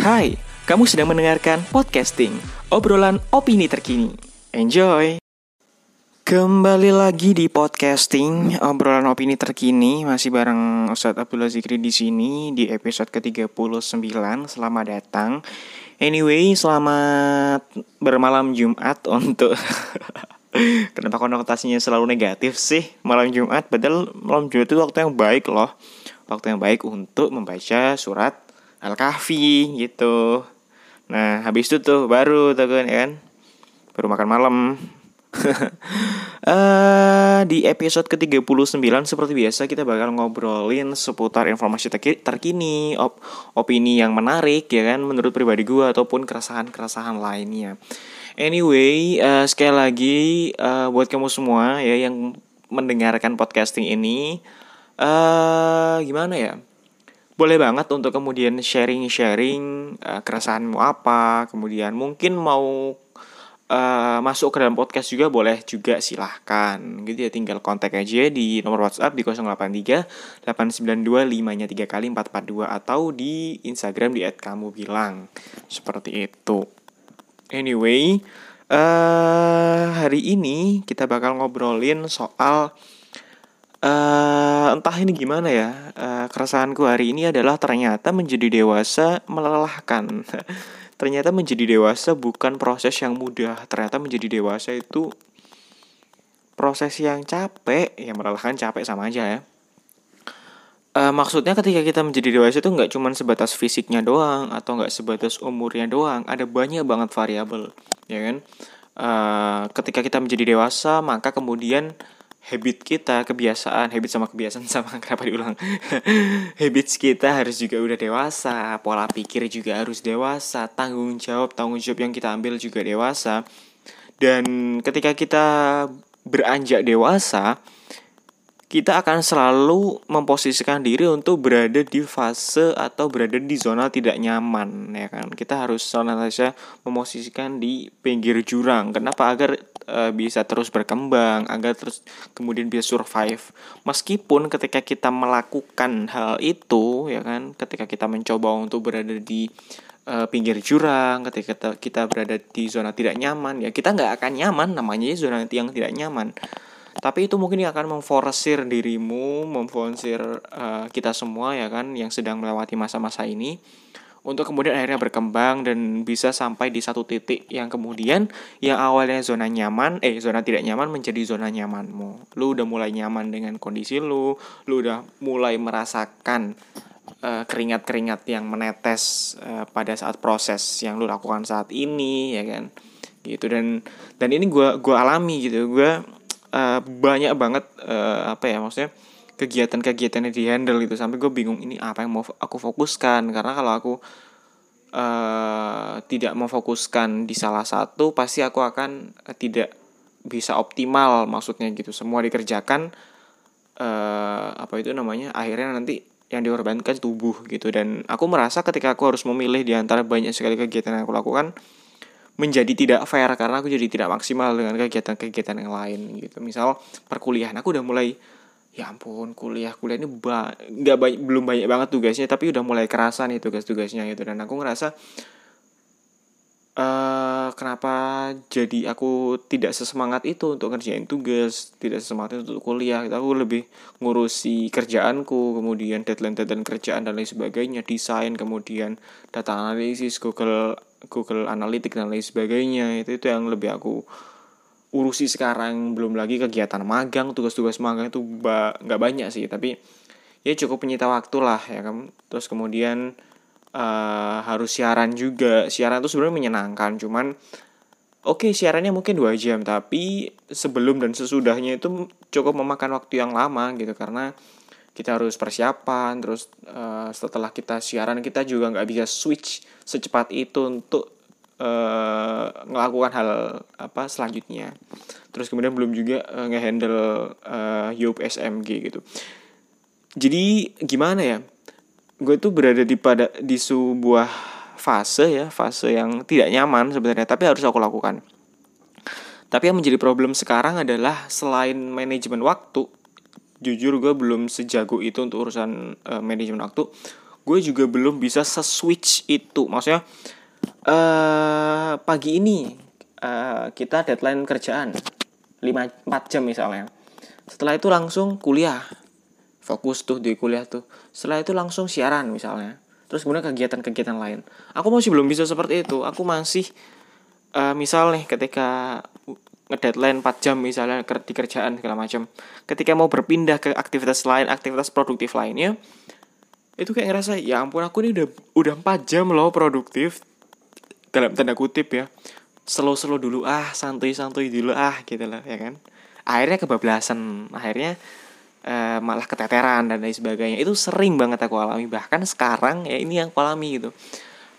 Hai, kamu sedang mendengarkan podcasting, obrolan opini terkini. Enjoy! Kembali lagi di podcasting, obrolan opini terkini masih bareng Ustadz Abdullah Zikri di sini di episode ke-39. Selamat datang. Anyway, selamat bermalam Jumat untuk Kenapa konotasinya selalu negatif sih malam Jumat? Padahal malam Jumat itu waktu yang baik loh. Waktu yang baik untuk membaca surat Al-Kahfi gitu. Nah, habis itu tuh baru tuh kan, ya kan? Baru makan malam. uh, di episode ke-39 seperti biasa kita bakal ngobrolin seputar informasi terkini, op opini yang menarik ya kan menurut pribadi gue ataupun keresahan-keresahan lainnya. Anyway, uh, sekali lagi uh, buat kamu semua ya yang mendengarkan podcasting ini uh, gimana ya? Boleh banget untuk kemudian sharing-sharing uh, keresahanmu apa, kemudian mungkin mau uh, masuk ke dalam podcast juga boleh juga silahkan. Gitu ya tinggal kontak aja di nomor WhatsApp di 083 892 5 nya 3 kali 442 atau di Instagram di @kamu bilang. Seperti itu. Anyway uh, hari ini kita bakal ngobrolin soal Uh, entah ini gimana ya uh, keresahanku hari ini adalah ternyata menjadi dewasa melelahkan. Ternyata menjadi dewasa bukan proses yang mudah. Ternyata menjadi dewasa itu proses yang capek. Yang melelahkan capek sama aja ya. Uh, maksudnya ketika kita menjadi dewasa itu nggak cuma sebatas fisiknya doang atau nggak sebatas umurnya doang. Ada banyak banget variabel ya kan? Uh, ketika kita menjadi dewasa maka kemudian habit kita, kebiasaan, habit sama kebiasaan sama kenapa diulang? Habits kita harus juga udah dewasa, pola pikir juga harus dewasa, tanggung jawab, tanggung jawab yang kita ambil juga dewasa. Dan ketika kita beranjak dewasa, kita akan selalu memposisikan diri untuk berada di fase atau berada di zona tidak nyaman ya kan? Kita harus senantiasa memposisikan di pinggir jurang. Kenapa? Agar e, bisa terus berkembang agar terus kemudian bisa survive. Meskipun ketika kita melakukan hal itu ya kan? Ketika kita mencoba untuk berada di e, pinggir jurang ketika kita, kita berada di zona tidak nyaman ya kita nggak akan nyaman. Namanya zona yang tidak nyaman tapi itu mungkin akan memforsir dirimu memforsir uh, kita semua ya kan yang sedang melewati masa-masa ini untuk kemudian akhirnya berkembang dan bisa sampai di satu titik yang kemudian yang awalnya zona nyaman eh zona tidak nyaman menjadi zona nyamanmu. Lu udah mulai nyaman dengan kondisi lu lu udah mulai merasakan uh, keringat-keringat yang menetes uh, pada saat proses yang lu lakukan saat ini ya kan? Gitu dan dan ini gua gua alami gitu. Gua uh, banyak banget uh, apa ya maksudnya kegiatan-kegiatan yang dihandle gitu. Sampai gue bingung ini apa yang mau aku fokuskan? Karena kalau aku uh, tidak memfokuskan di salah satu pasti aku akan tidak bisa optimal maksudnya gitu. Semua dikerjakan uh, apa itu namanya akhirnya nanti yang diorbankan tubuh gitu. Dan aku merasa ketika aku harus memilih di antara banyak sekali kegiatan yang aku lakukan menjadi tidak fair karena aku jadi tidak maksimal dengan kegiatan-kegiatan yang lain gitu misal perkuliahan aku udah mulai ya ampun kuliah kuliah ini ba nggak banyak belum banyak banget tugasnya tapi udah mulai kerasa nih tugas-tugasnya gitu dan aku ngerasa uh, kenapa jadi aku tidak sesemangat itu untuk ngerjain tugas tidak sesemangat itu untuk kuliah gitu. aku lebih ngurusi kerjaanku kemudian deadline deadline kerjaan dan lain sebagainya desain kemudian data analisis Google Google Analytics dan lain sebagainya. Itu itu yang lebih aku urusi sekarang. Belum lagi kegiatan magang tugas-tugas magang itu nggak ba banyak sih. Tapi ya cukup penyita waktu lah ya kan. Terus kemudian uh, harus siaran juga. Siaran itu sebenarnya menyenangkan cuman oke okay, siarannya mungkin dua jam. Tapi sebelum dan sesudahnya itu cukup memakan waktu yang lama gitu. Karena kita harus persiapan terus uh, setelah kita siaran kita juga nggak bisa switch secepat itu untuk uh, ngelakukan hal apa selanjutnya. Terus kemudian belum juga uh, ngehandle uh, Yop SMG gitu. Jadi gimana ya? Gue tuh berada di pada di sebuah fase ya fase yang tidak nyaman sebenarnya tapi harus aku lakukan. Tapi yang menjadi problem sekarang adalah selain manajemen waktu jujur gue belum sejago itu untuk urusan uh, manajemen waktu. Gue juga belum bisa se-switch itu. Maksudnya uh, pagi ini uh, kita deadline kerjaan 5 4 jam misalnya. Setelah itu langsung kuliah. Fokus tuh di kuliah tuh. Setelah itu langsung siaran misalnya. Terus kemudian kegiatan-kegiatan lain. Aku masih belum bisa seperti itu. Aku masih uh, misal ketika ngedeadline 4 jam misalnya di kerjaan segala macam. Ketika mau berpindah ke aktivitas lain aktivitas produktif lainnya itu kayak ngerasa ya ampun aku ini udah udah 4 jam loh produktif. Dalam tanda kutip ya slow slow dulu ah santuy santuy dulu ah gitu lah ya kan. Akhirnya kebablasan akhirnya uh, malah keteteran dan lain sebagainya. Itu sering banget aku alami bahkan sekarang ya ini yang aku alami gitu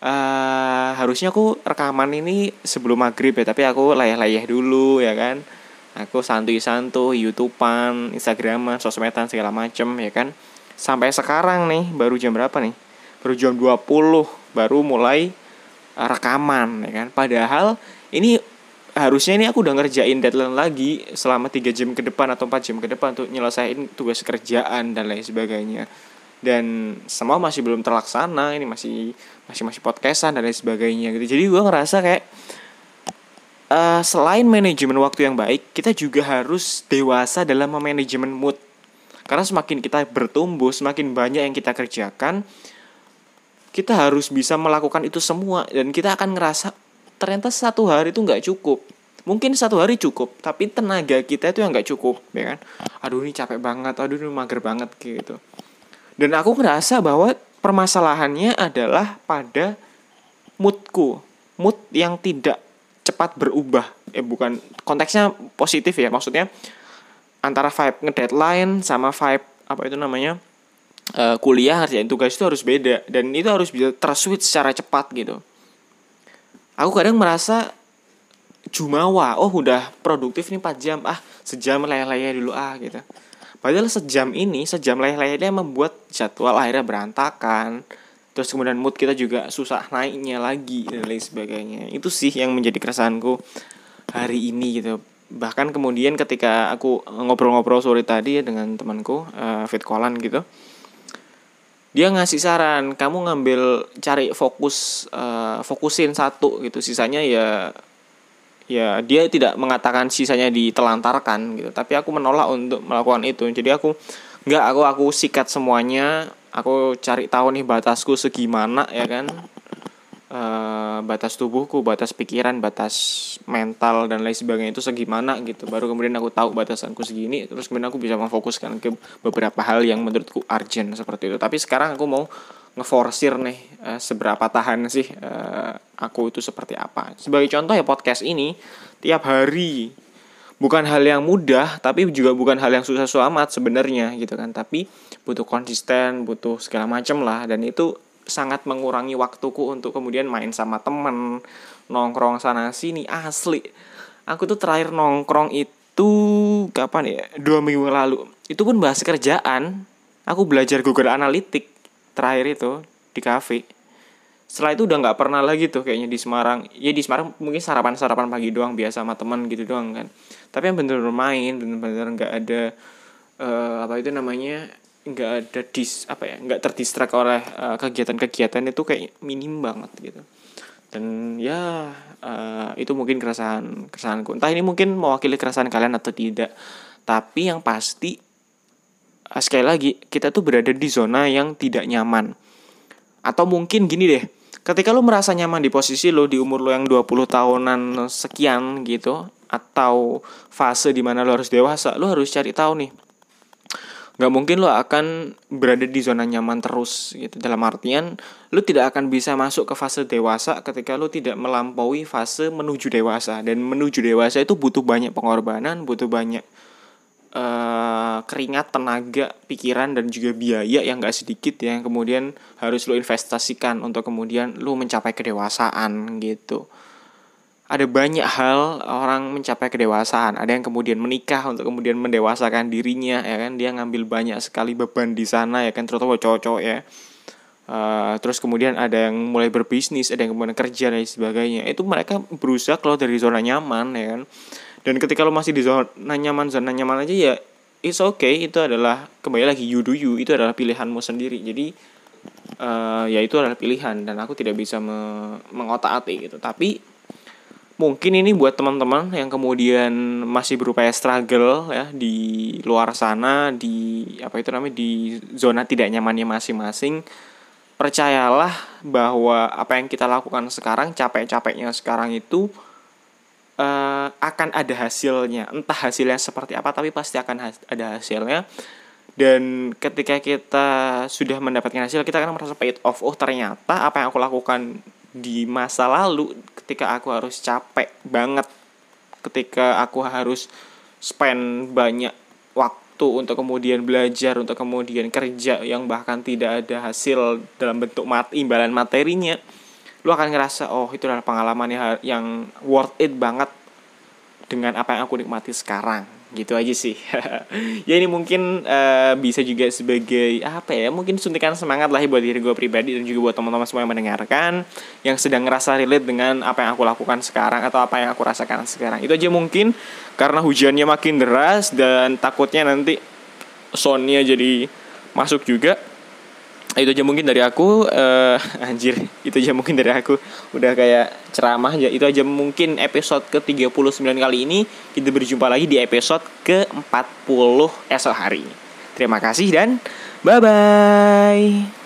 uh, harusnya aku rekaman ini sebelum maghrib ya tapi aku layah-layah dulu ya kan? Aku santuy-santuy youtubean instagraman sosmedan segala macem ya kan? Sampai sekarang nih baru jam berapa nih? Baru jam 20 baru mulai uh, rekaman ya kan? Padahal ini harusnya ini aku udah ngerjain deadline lagi selama tiga jam ke depan atau empat jam ke depan untuk nyelesain tugas kerjaan dan lain sebagainya dan semua masih belum terlaksana ini masih masih masih podcastan dan lain sebagainya gitu. Jadi gue ngerasa kayak uh, selain manajemen waktu yang baik kita juga harus dewasa dalam manajemen mood. Karena semakin kita bertumbuh semakin banyak yang kita kerjakan kita harus bisa melakukan itu semua. Dan kita akan ngerasa ternyata satu hari itu nggak cukup. Mungkin satu hari cukup tapi tenaga kita itu yang nggak cukup ya kan? Aduh ini capek banget aduh ini mager banget gitu dan aku ngerasa bahwa permasalahannya adalah pada moodku. Mood yang tidak cepat berubah. Eh bukan konteksnya positif ya, maksudnya antara vibe ngedeadline sama vibe apa itu namanya? Uh, kuliah ngerjain tugas itu harus beda dan itu harus bisa terswitch secara cepat gitu. Aku kadang merasa jumawa, oh udah produktif nih 4 jam, ah sejam layar-layar dulu ah gitu. Padahal sejam ini, sejam leleh-lelehnya membuat jadwal akhirnya berantakan. Terus kemudian mood kita juga susah naiknya lagi dan lain sebagainya. Itu sih yang menjadi keresahanku hari ini gitu. Bahkan kemudian ketika aku ngobrol-ngobrol sore tadi ya dengan temanku uh, Fit Kolan gitu. Dia ngasih saran, kamu ngambil cari fokus uh, fokusin satu gitu. Sisanya ya ya dia tidak mengatakan sisanya ditelantarkan gitu. Tapi aku menolak untuk melakukan itu. Jadi aku nggak aku aku sikat semuanya. Aku cari tahu nih batasku segimana ya kan? E, batas tubuhku batas pikiran batas mental dan lain sebagainya itu segimana gitu. Baru kemudian aku tahu batasanku segini terus kemudian aku bisa memfokuskan ke beberapa hal yang menurutku urgent seperti itu. Tapi sekarang aku mau ngeforsir nih uh, seberapa tahan sih uh, aku itu seperti apa. Sebagai contoh ya podcast ini tiap hari bukan hal yang mudah tapi juga bukan hal yang susah-susah amat sebenarnya gitu kan. Tapi butuh konsisten, butuh segala macam lah dan itu sangat mengurangi waktuku untuk kemudian main sama temen nongkrong sana sini asli. Aku tuh terakhir nongkrong itu kapan ya? Dua minggu lalu. Itu pun bahas kerjaan. Aku belajar Google Analytics terakhir itu di kafe. Setelah itu udah nggak pernah lagi tuh kayaknya di Semarang. Ya di Semarang mungkin sarapan sarapan pagi doang biasa sama teman gitu doang kan. Tapi yang bener-bener main bener-bener nggak ada uh, apa itu namanya nggak ada dis apa ya nggak terdistrak oleh kegiatan kegiatan-kegiatan itu kayak minim banget gitu. Dan ya uh, itu mungkin keresahan keresahanku. Entah ini mungkin mewakili keresahan kalian atau tidak. Tapi yang pasti sekali lagi kita tuh berada di zona yang tidak nyaman. Atau mungkin gini deh, ketika lo merasa nyaman di posisi lo di umur lo yang 20 tahunan sekian gitu atau fase di mana lo harus dewasa, lo harus cari tahu nih. Gak mungkin lo akan berada di zona nyaman terus gitu. Dalam artian lo tidak akan bisa masuk ke fase dewasa ketika lo tidak melampaui fase menuju dewasa. Dan menuju dewasa itu butuh banyak pengorbanan, butuh banyak uh, keringat, tenaga, pikiran dan juga biaya yang gak sedikit ya yang kemudian harus lo investasikan untuk kemudian lo mencapai kedewasaan gitu. Ada banyak hal orang mencapai kedewasaan. Ada yang kemudian menikah untuk kemudian mendewasakan dirinya ya kan dia ngambil banyak sekali beban di sana ya kan terutama cowok-cowok ya. Uh, terus kemudian ada yang mulai berbisnis, ada yang kemudian kerja dan sebagainya. Itu mereka berusaha keluar dari zona nyaman ya kan dan ketika lo masih di zona nyaman zona nyaman aja ya it's okay. Itu adalah kembali lagi you do you. Itu adalah pilihanmu sendiri. Jadi uh, ya itu adalah pilihan. Dan aku tidak bisa me mengotak-atik gitu. Tapi mungkin ini buat teman-teman yang kemudian masih berupaya struggle ya di luar sana di apa itu namanya di zona tidak nyamannya masing-masing percayalah bahwa apa yang kita lakukan sekarang capek-capeknya sekarang itu uh, akan ada hasilnya. Entah hasilnya seperti apa tapi pasti akan has ada hasilnya. Dan ketika kita sudah mendapatkan hasil kita akan merasa paid off. Oh ternyata apa yang aku lakukan di masa lalu ketika aku harus capek banget ketika aku harus spend banyak waktu untuk kemudian belajar untuk kemudian kerja yang bahkan tidak ada hasil dalam bentuk mat imbalan materinya lu akan ngerasa oh itu adalah pengalaman yang worth it banget dengan apa yang aku nikmati sekarang. Gitu aja sih. Ya ini mungkin uh, bisa juga sebagai apa ya mungkin suntikan semangat lah buat diri gue pribadi dan juga buat teman-teman semua yang mendengarkan yang sedang ngerasa relate dengan apa yang aku lakukan sekarang atau apa yang aku rasakan sekarang. Itu aja mungkin karena hujannya makin deras dan takutnya nanti soundnya jadi masuk juga itu aja mungkin dari aku uh, anjir itu aja mungkin dari aku. Udah kayak ceramah aja. Itu aja mungkin episode ke 39 kali ini. Kita berjumpa lagi di episode ke 40 esok hari terima kasih dan bye bye